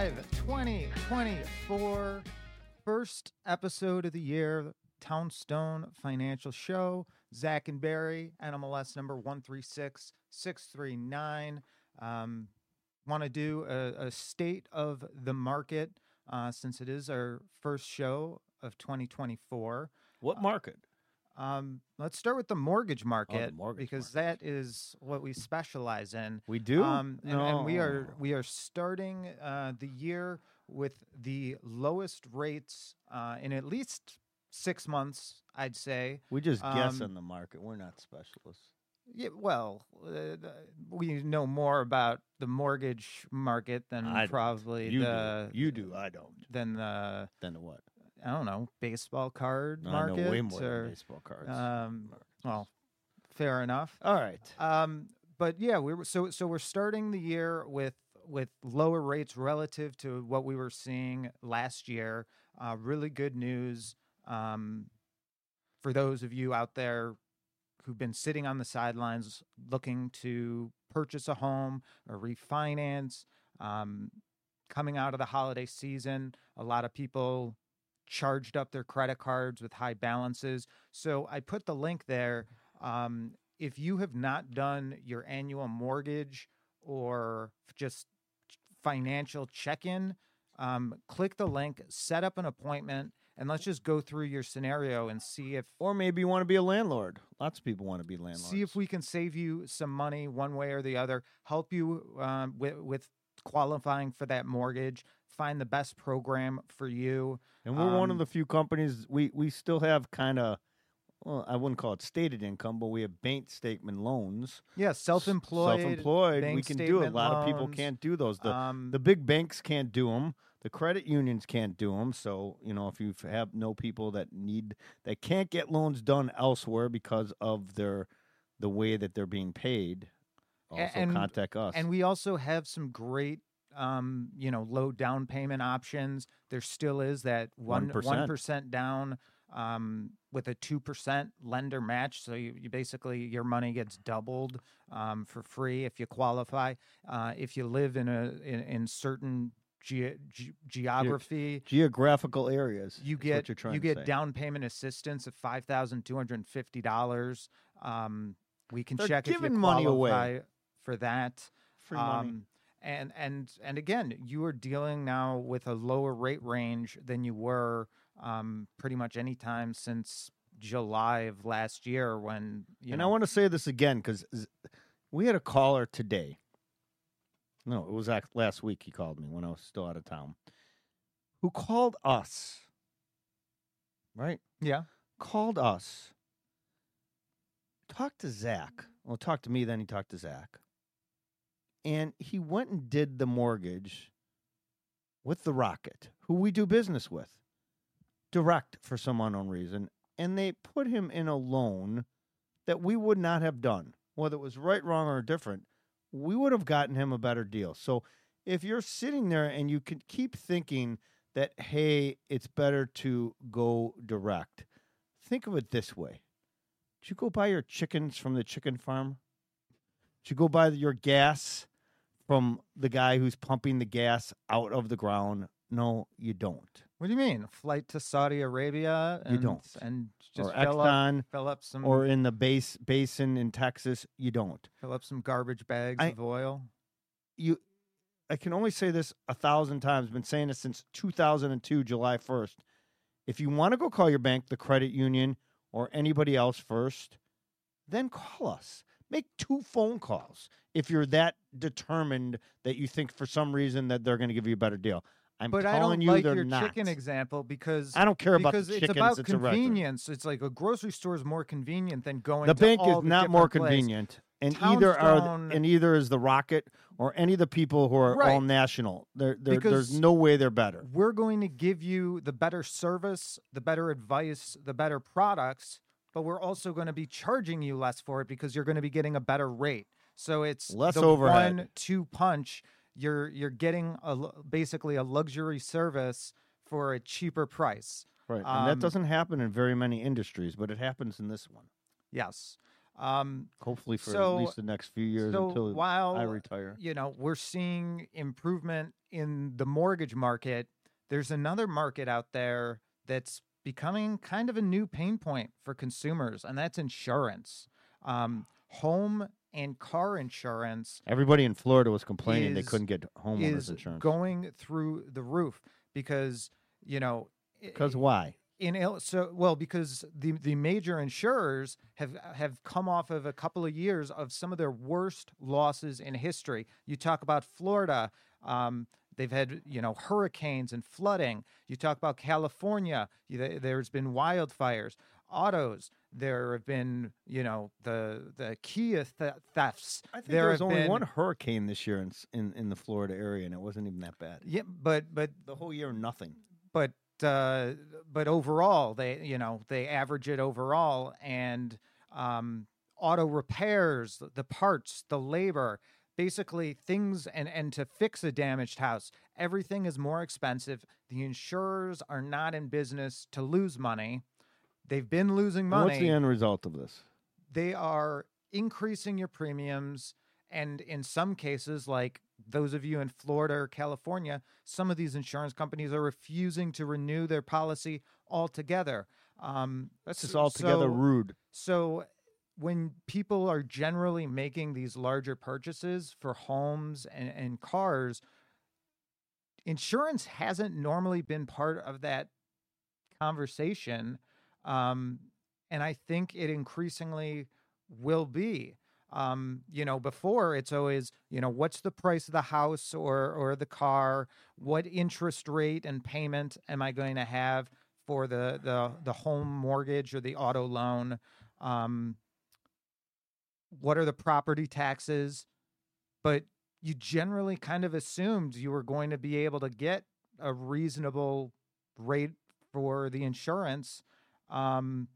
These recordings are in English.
5 2024. First episode of the year, Townstone Financial Show. Zach and Barry, NMLS number 136639. Um, Want to do a, a state of the market uh, since it is our first show of 2024. What market? Um, let's start with the mortgage market mortgage because market. that is what we specialize in. We do. Um, and, and we are we are starting uh, the year with the lowest rates uh, in at least six months, I'd say. We just guess um, on the market. We're not specialists. Yeah, well, uh, we know more about the mortgage market than I don't. probably You the do. You do. I don't. than the than the what? I don't know baseball card I market. know way more or, than baseball cards. um, well, fair enough. All right. Um, but yeah, we were so so we're starting the year with with lower rates relative to what we were seeing last year. Uh, really good news um, for those of you out there who've been sitting on the sidelines looking to purchase a home or refinance. Um, coming out of the holiday season, a lot of people charged up their credit cards with high balances. So I put the link there. Um, if you have not done your annual mortgage or just financial check in, um, click the link, set up an appointment, and let's just go through your scenario and see if Or maybe you want to be a landlord. Lots of people want to be landlords. see if we can save you some money one way or the other, help you um, with, with qualifying for that mortgage, find the best program for you. And we're one of um, the few companies we we still have kind of. Well, I wouldn't call it stated income, but we have bank statement loans. Yeah, self-employed. Self-employed, we can do it. A lot of people can't do those. The um, the big banks can't do them. The credit unions can't do them. So you know, if you have no people that need that can't get loans done elsewhere because of their the way that they're being paid, also and- contact us. And we also have some great, um, you know, low down payment options. There still is that one 1%. percent down um, with a two percent lender match. So you, you basically your money gets doubled um, for free if you qualify. Uh, if you live in a in, in certain ge- ge- geography. geographical areas. You get you get say. down payment assistance of five thousand two hundred and fifty dollars. Um, we can They're check if you giving money away. qualify for that. free money. And and and again, you are dealing now with a lower rate range than you were um, pretty much any time since July of last year when you and know I want to say this again because we had a caller today. No, it was last week. He called me when I was still out of town. Who called us? Right, yeah called us. Talked to Zach. Well, talked to me. Then he talked to Zach, and he went and did the mortgage with the Rocket, who we do business with, direct for some unknown reason, and they put him in a loan that we would not have done, whether it was right, wrong, or different. We would have gotten him a better deal. So if you're sitting there and you can keep thinking that, hey, it's better to go direct, think of it this way. Did you go buy your chickens from the chicken farm? Did you go buy your gas from the guy who's pumping the gas out of the ground? No, you don't. What do you mean? Flight to Saudi Arabia? And, You don't. And just or fill up, fill up some or in the base basin in Texas, you don't. fill up some garbage bags I- of oil. you I can only say this a thousand times. I've Been saying this since 2002, July 1st. If you want to go call your bank, the credit union, or anybody else first, then call us. Make two phone calls if you're that determined that you think for some reason that they're going to give you a better deal. I'm But telling I don't you like they're your not. chicken example because I don't care about because the it's about it's convenience. It's like a grocery store is more convenient than going. The bank is the not more places. convenient, and either are and either is the Rocket or any of the people who are all national. There, there Because- there's no way they're better. We're going to give you the better service, the better advice, the better products, but we're also going to be charging you less for it because you're going to be getting a better rate. So it's Less the overhead. one two punch. You're you're getting a basically a luxury service for a cheaper price. Right. And Um, that doesn't happen in very many industries, but it happens in this one. Yes. Um, Hopefully for So- at least the next few years so until while I retire. you know we're seeing improvement in the mortgage market, there's another market out there that's becoming kind of a new pain point for consumers, and that's insurance. Um, home and car insurance Everybody in Florida was complaining they couldn't get homeowners is insurance. going through the roof because you know Because why? in so well because the the major insurers have have come off of a couple of years of some of their worst losses in history. You talk about Florida, um, they've had you know hurricanes and flooding. You talk about California, there's been wildfires, autos. There have been you know the the Kia th- thefts. I think there there was only been- one hurricane this year in, in in the Florida area, and it wasn't even that bad. Yeah, but but The whole year, nothing. but uh, but overall, they you know they average it overall, and um, auto repairs, the parts, the labor, basically things, and and to fix a damaged house, everything is more expensive. The insurers are not in business to lose money. They've been losing money What's the end result of this? they are increasing your premiums and in some cases like those of you in Florida or California some of these insurance companies are refusing to renew their policy altogether um, That's just altogether so- rude. so when people are generally making these larger purchases for homes and, and cars insurance hasn't normally been part of that conversation um, and i think it increasingly will be. Um, you know before it's always you know what's the price of the house or or the car? What interest rate and payment am i going to have for the the the home mortgage or the auto loan? Um, what are the property taxes but you generally kind of assumed you were going to be able to get a reasonable rate for the insurance um,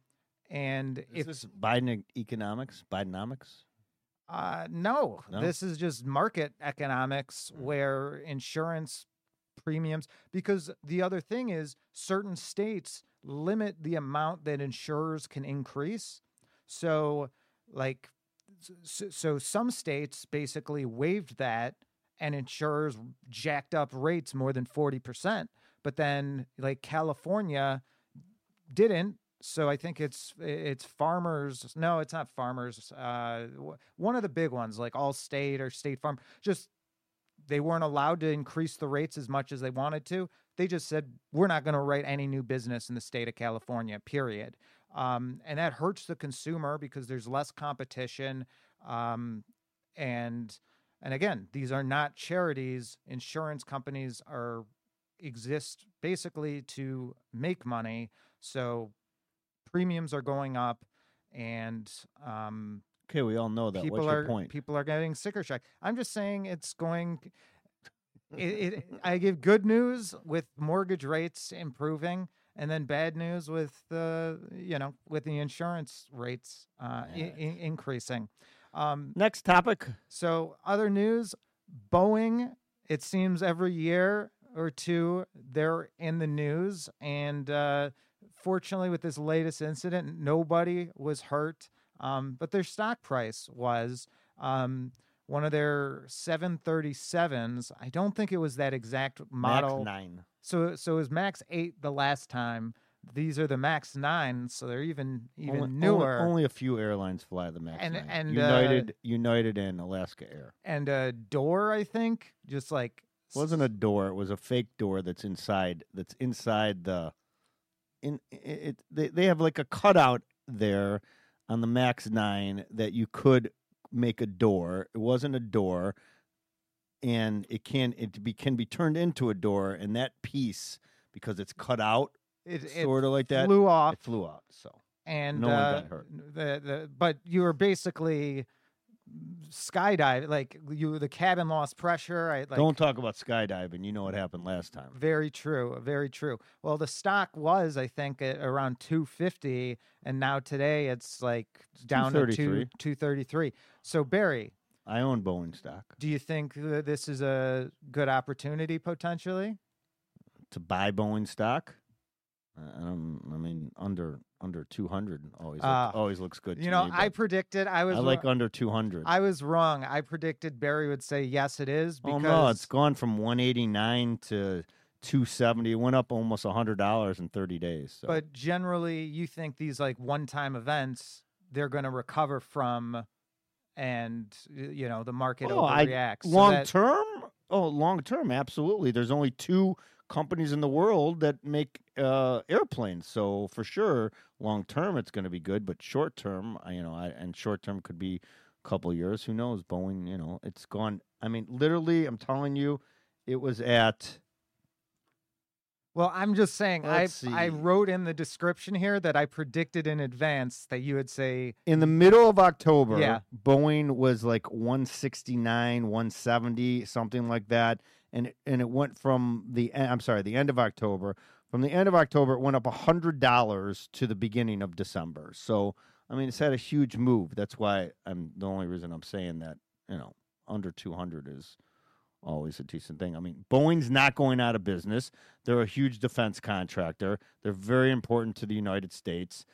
and Is if this Biden economics? Bidenomics? uh, no, No? this is just market economics Mm. where insurance premiums, because the other thing is certain states limit the amount that insurers can increase. So, like, so, so some states basically waived that and insurers jacked up rates more than 40%. But then, like, California didn't. So I think it's it's farmers. No, it's not farmers. Uh, one of the big ones, like Allstate or State Farm, just they weren't allowed to increase the rates as much as they wanted to. They just said we're not going to write any new business in the state of California. Period. Um, and that hurts the consumer because there's less competition. Um, and and again, these are not charities. Insurance companies are exist basically to make money. So premiums are going up, and um, Okay, we all know that. people are point? people are getting sicker shock. I'm just saying it's going. It, it, I give good news with mortgage rates improving, and then bad news with the you know with the insurance rates uh, Yeah. i- increasing. Um, Next topic. so, other news Boeing, it seems every year or two, they're in the news. And uh, fortunately, with this latest incident, nobody was hurt, um, but their stock price was. Um, one of their 737s. I don't think it was that exact model. Max nine. So so it was Max 8 the last time. These are the Max 9, so they're even even only, newer. Only, only a few airlines fly the Max And- nine. and, uh, United, United, and Alaska Air. and a door, I think, just like It wasn't a door. It was a fake door that's inside. That's inside the. In it, it they they have like a cutout there on the Max Nine that you could make a door. It wasn't a door, and it can it be can be turned into a door, and that piece because it's cut out it, sort of like that. flew off It flew out. So and no one uh, got hurt. The, the but you were basically skydiving, like you the cabin lost pressure. I like don't talk about skydiving. You know what happened last time. Very true. Very true. Well, the stock was, I think, at around 250, and now today it's like down to 2, 233. 233. So, Barry, I own Boeing stock do you think that this is a good opportunity potentially? to buy Boeing stock. Uh, um, I mean, under under 200 always Uh, always looks good. You know, me, I predicted I was I like under 200. I was wrong. I predicted Barry would say yes, it is. Oh no, it's gone from 189 to 270. It went up almost hundred dollars in 30 days. So. but generally you think these like one-time events they're going to recover from and you know the market Oh, I- overreacts. So long that- term, oh, long term, absolutely. There's only two companies in the world that make uh, airplanes, so for sure, long term, it's going to be good. But short term, you know, I, and short term could be a couple years. Who knows? Boeing, you know, it's gone. I mean, literally, I'm telling you, it was at. Well, I'm just saying I Let's I wrote in the description here that I predicted in advance that you would say In the middle of October, Yeah. Boeing was like 169, 170, something like that, and it, and it went from the en- I'm sorry, the end of October. From the end of October, it went up hundred dollars to the beginning of December. So I mean, it's had a huge move. That's why I'm the only reason I'm saying that. You know, under 200 is always a decent thing. I mean, Boeing's not going out of business. They're a huge defense contractor. They're very important to the United States.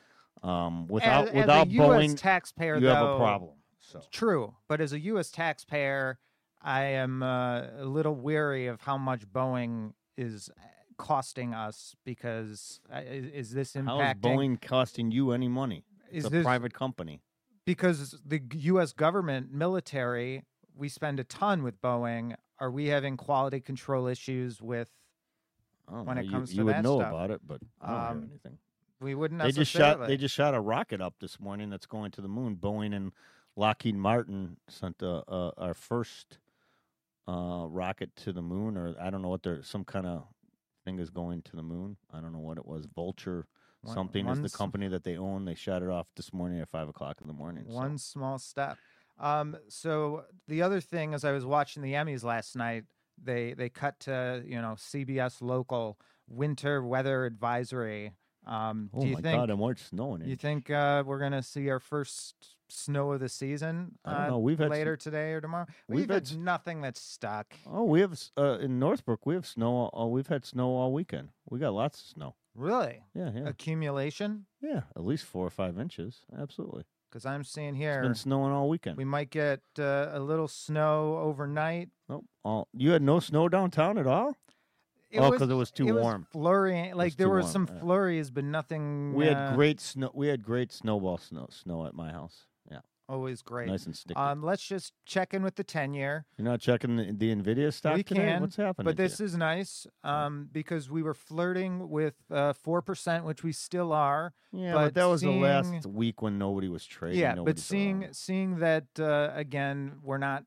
Um, without as, without as Boeing, taxpayer you have a problem. So True, but as a U.S. taxpayer, I am uh, a little weary of how much Boeing is uh, costing us because uh, is, is this how is impacting? Boeing costing you any money? is It's a this private company. because the U.S. government military we spend a ton with Boeing. Are we having quality control issues with? When know. it You- comes to you, would that know stuff. about it, but I don't Um, hear anything. We wouldn't They just shot. They just shot a rocket up this morning that's going to the moon. Boeing and Lockheed Martin sent uh, uh, our first uh, rocket to the moon, or I don't know what they're some kind of thing is going to the moon. I don't know what it was. Vulture One- something is the company that they own. They shot it off this morning at five o'clock in the morning. so- One small step. Um, so the other thing, as I was watching the Emmys last night, they they cut to you know CBS local winter weather advisory. Um, Oh do you my think god! And what's snowing? you think uh, we're gonna see our first snow of the season? I don't uh, know. We've had later today or tomorrow. we've We've, had had nothing that's stuck. Oh, we have uh, in Northbrook. We have snow. We've had snow all weekend. We got lots of snow. Really, Yeah, yeah, accumulation? yeah. At least four or five inches. Absolutely. Because I'm seeing It's here been snowing all weekend. we might get uh, a little snow overnight. Nope. All you had no snow downtown at all. It oh, because it was too it warm. Was flurry, like there too were warm, some flurries, but nothing. we uh, had great snow. We had great snowball snow snow at my house. Always great. nice and sticky. Um, let's just check in with the ten year. You're not checking the, the Nvidia stock We today? can, What's happening? But this you? is nice um, because we were flirting with uh, four percent, which we still are. yeah, but but that was the last week when nobody was trading. yeah, nobody but seeing seeing that uh, again, we're not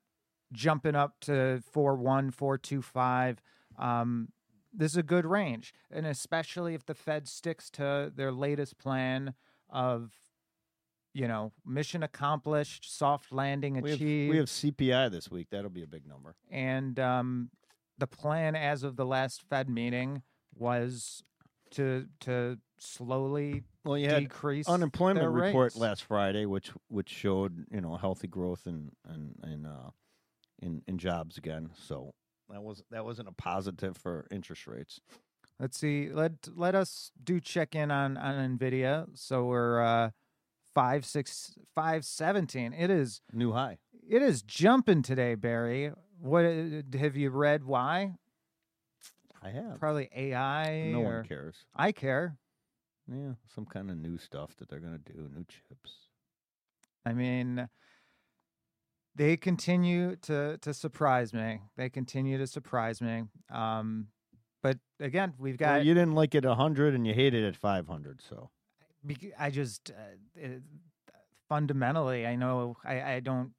jumping up to four one, four two five. Um, this is a good range, and especially if the Fed sticks to their latest plan of, you know, mission accomplished, soft landing we have, achieved. we have CPI this week. That'll be a big number. and um, the plan as of the last Fed meeting was to to slowly Well, you had decrease unemployment report rates. last Friday, which which showed you know healthy growth in in in uh, in, in jobs again. So that was that wasn't a positive for interest rates. Let's see. Let let us do check in on on Nvidia. So we're uh, five six five seventeen. It is New high. it is jumping today, Barry. What uh, have you read? Why? I have. Probably AI. no one cares. I care. Yeah, some kind of new stuff that they're gonna do. New chips. I mean, they continue to to surprise me. They continue to surprise me. Um, but again, we've got. Well, you didn't like it at hundred, and you hated it at five hundred. So I just uh, it, fundamentally, I know I, I don't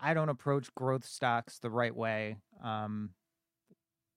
I don't approach growth stocks the right way. Um,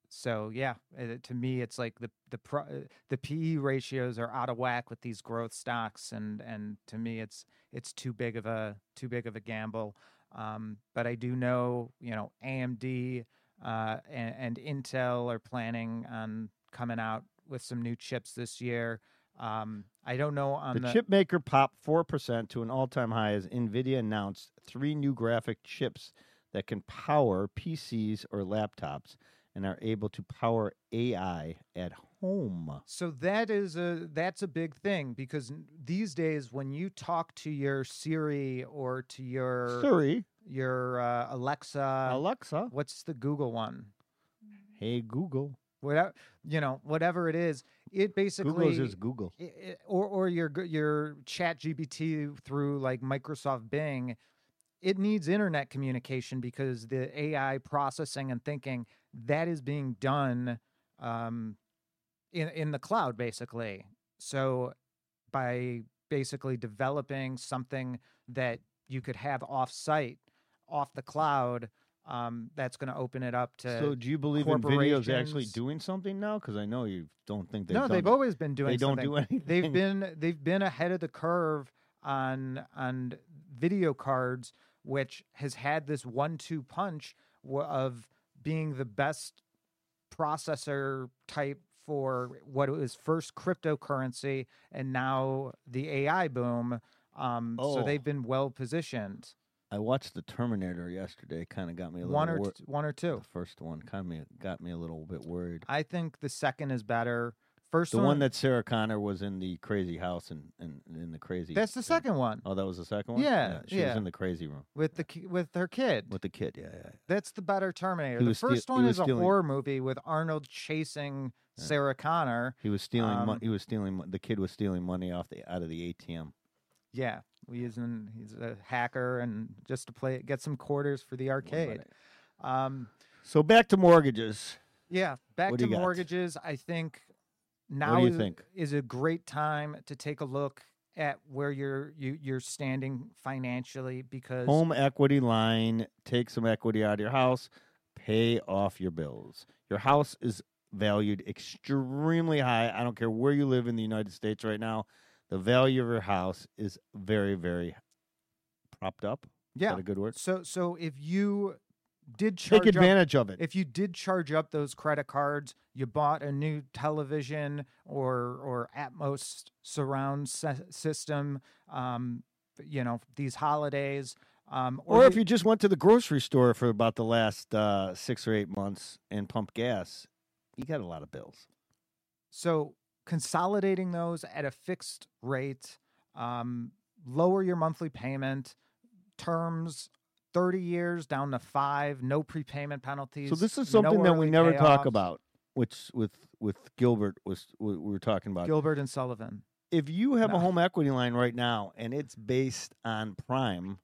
so yeah, uh, to me, it's like the the pro, uh, the PE ratios are out of whack with these growth stocks, and and to me, it's it's too big of a too big of a gamble. Um, but I do know, you know, AMD uh, and, and Intel are planning on coming out with some new chips this year. Um, I don't know on the, the, chip maker popped four percent to an all-time high as Nvidia announced three new graphic chips that can power PCs or laptops and are able to power AI at home. So that is a that's a big thing because these days when you talk to your Siri or to your Siri, your uh, Alexa, Alexa, what's the Google one? hey Google. Whatever you know, whatever it is, it basically Google is just Google. i- i- or or your your Chat GPT through like Microsoft Bing, it needs internet communication because the AI processing and thinking that is being done um, in in the cloud basically. So by basically developing something that you could have off site, off the cloud, um, that's going to open it up to. So, do you believe Nvidia's actually doing something now? Because I know you don't think they've no, they've always been doing. They don't something. do anything. they've been they've been ahead of the curve on on video cards which has had this one-two punch of being the best processor type for what was first cryptocurrency and now the AI boom um so Oh. they've been well positioned I watched the Terminator yesterday. Kind of got me a little one or wor- t- one or two The first one kind of got me a little bit worried. I think the second is better first The one, one that Sarah Connor was in the crazy house and in, in, the crazy. that's the second one Oh, that was the second one. Yeah, she yeah. was in the crazy room with the ki- with her kid with the kid. Yeah, yeah. That's the better Terminator. The steal- first one is a horror movie with Arnold chasing Yeah. Sarah Connor. He was stealing. mo- Um, he was stealing. mo- The kid was stealing money off the out of the ATM. Yeah, we using he's a hacker and just to play get some quarters for the arcade. Um, So back to mortgages. yeah, back What to you got? mortgages. I think now you is, think? is a great time to take a look at where you're you, you're standing financially because Home equity line. Take some equity out of your house. Pay off your bills. Your house is valued extremely high. I don't care where you live in the United States right now. The value of your house is very, very propped up. Is yeah. that a good word? So so if you did charge Take up advantage of it. if you did charge up those credit cards, you bought a new television or or Atmos surround sy- system, um, you know these holidays, um, Or if you, you just went to the grocery store for about the last uh, six or eight months and pumped gas, you got a lot of bills. so consolidating those at a fixed rate, um, lower your monthly payment, terms. 30 years down to five, no prepayment penalties. So this is no something that we never talk about, which with with Gilbert was we we were talking about. Gilbert and Sullivan. if you have No. a home equity line right now and it's based on prime,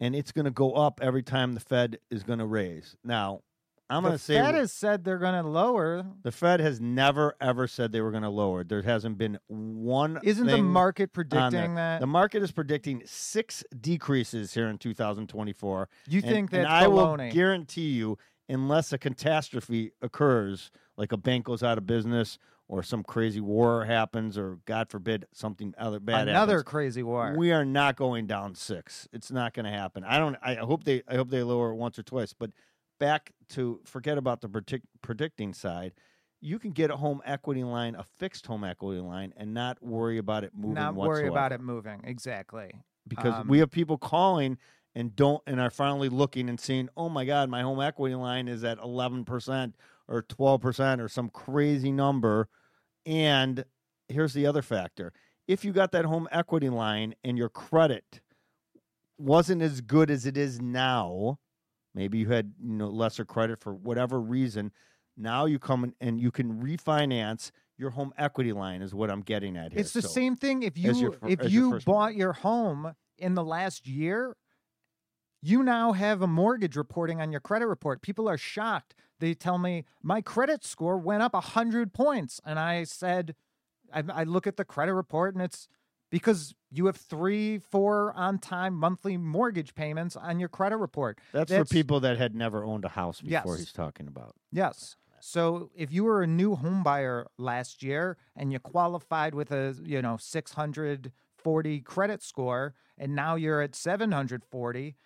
and it's going to go up every time the Fed is going to raise. Now, I'm going to say Fed has said they're going to lower. the Fed has never ever said they were going to lower. it. There hasn't been one. Isn't the thing market on there. predicting that? The market is predicting six decreases here in 2024. you And- think and that's I will guarantee you, unless a catastrophe occurs, like a bank goes out of business or some crazy war happens, or God forbid something other bad Another happens, crazy war. we are not going down six. It's not going to happen. I don't. I hope they. I hope they lower it once or twice. But back to forget about the predict, predicting side. You can get a home equity line, a fixed home equity line, and not worry about it moving. Not worry about it moving. Exactly. because Um, we have people calling and don't and are finally looking and seeing, oh my God, my home equity line is at eleven percent or twelve percent or some crazy number. And here's the other factor: if you got that home equity line and your credit wasn't as good as it is now, maybe you had you know lesser credit for whatever reason. Now you come and you can refinance your home equity line. Is what I'm getting at here. It's the So- same thing if you your if your you first bought your home in the last year, you now have a mortgage reporting on your credit report. People are shocked. They tell me my credit score went up a hundred points, and I said, I, I look at the credit report, and it's because you have three, four on time monthly mortgage payments on your credit report. That's, That's- for people that had never owned a house before Yes. he's talking about. Yes. So if you were a new home buyer last year and you qualified with a, you know, 640 credit score and now you're at 740,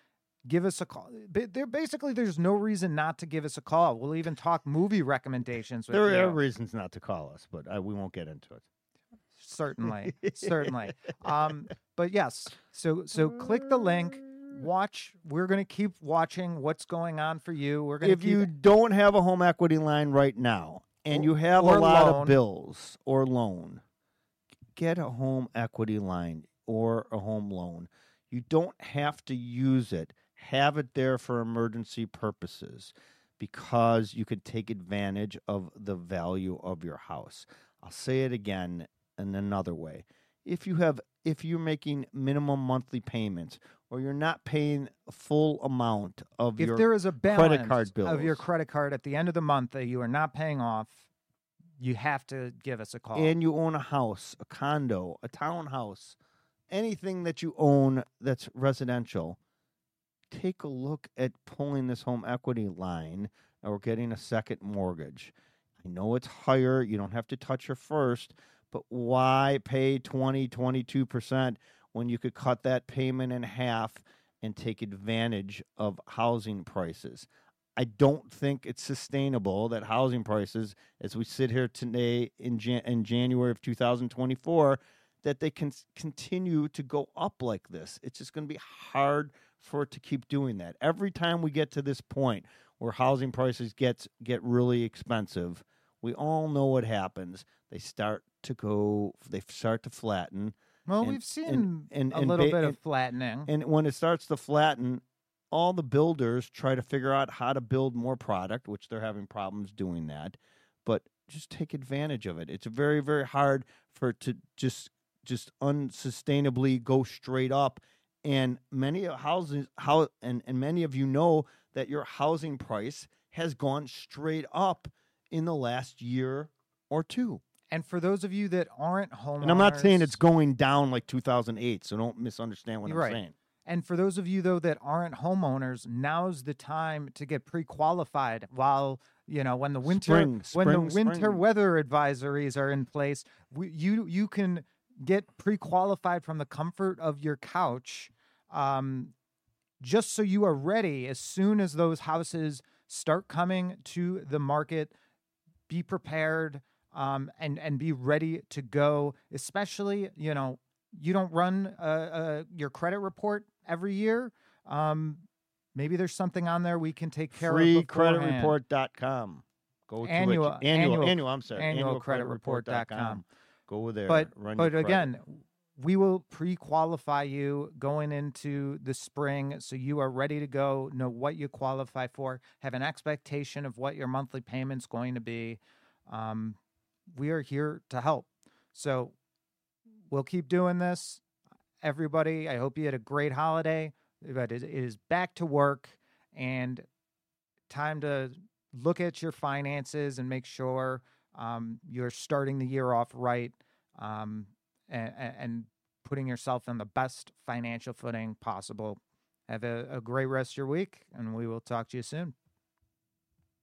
give us a call. There basically there's no reason not to give us a call. We'll even talk movie recommendations with There you. are reasons not to call us, but I, we won't get into it. Certainly. certainly. Um but yes. So so click the link, watch. We're going to keep watching what's going on for you. We're going If to keep you don't have a home equity line right now and you have a lot loan. of bills or loan, get a home equity line or a home loan. You don't have to use it. Have it there for emergency purposes because you could take advantage of the value of your house. I'll say it again in another way. If you have if you're making minimum monthly payments or you're not paying a full amount of If your there is a balance card of your credit card at the end of the month that you are not paying off, you have to give us a call. and you own a house, a condo, a townhouse, anything that you own that's residential, take a look at pulling this home equity line or getting a second mortgage. I know it's higher, you don't have to touch your first, but why pay 20, 22% when you could cut that payment in half and take advantage of housing prices? I don't think it's sustainable that housing prices, as we sit here today in Jan- in January of 2024, that they can continue to go up like this. It's just going to be hard for it to keep doing that. Every time we get to this point where housing prices gets get really expensive, we all know what happens. They start to go. They start to flatten. well, and- we've and- seen and- a little bit of flattening. And when it starts to flatten, all the builders try to figure out how to build more product, which they're having problems doing that. But just take advantage of it. It's very, very hard for it to just just unsustainably go straight up. And many of houses how and, and many of you know that your housing price has gone straight up in the last year or two. And for those of you that aren't homeowners, And I'm not saying it's going down like 2008, so don't misunderstand what I'm right. saying. And for those of you though that aren't homeowners, now's the time to get pre-qualified while you know when the winter Spring, when the winter spring. weather advisories are in place, we, you you can get pre-qualified from the comfort of your couch, um, just so you are ready as soon as those houses start coming to the market. Be prepared um, and and be ready to go. Especially you know you don't run uh, uh, your credit report every year. Um, maybe there's something on there we can take care of. beforehand. freecreditreport.com. Go to Annual- it. Annual, annual- annual, I'm sorry. annualcreditreport.com. Go there. But run your but again, we will pre-qualify you going into the spring, so you are ready to go. Know what you qualify for. Have an expectation of what your monthly payment's going to be. Um, we are here to help. So we'll keep doing this. Everybody, I hope you had a great holiday. But it it is back to work and time to look at your finances and make sure um, you're starting the year off right um, and, and putting yourself in the best financial footing possible. Have a, a great rest of your week, and we will talk to you soon.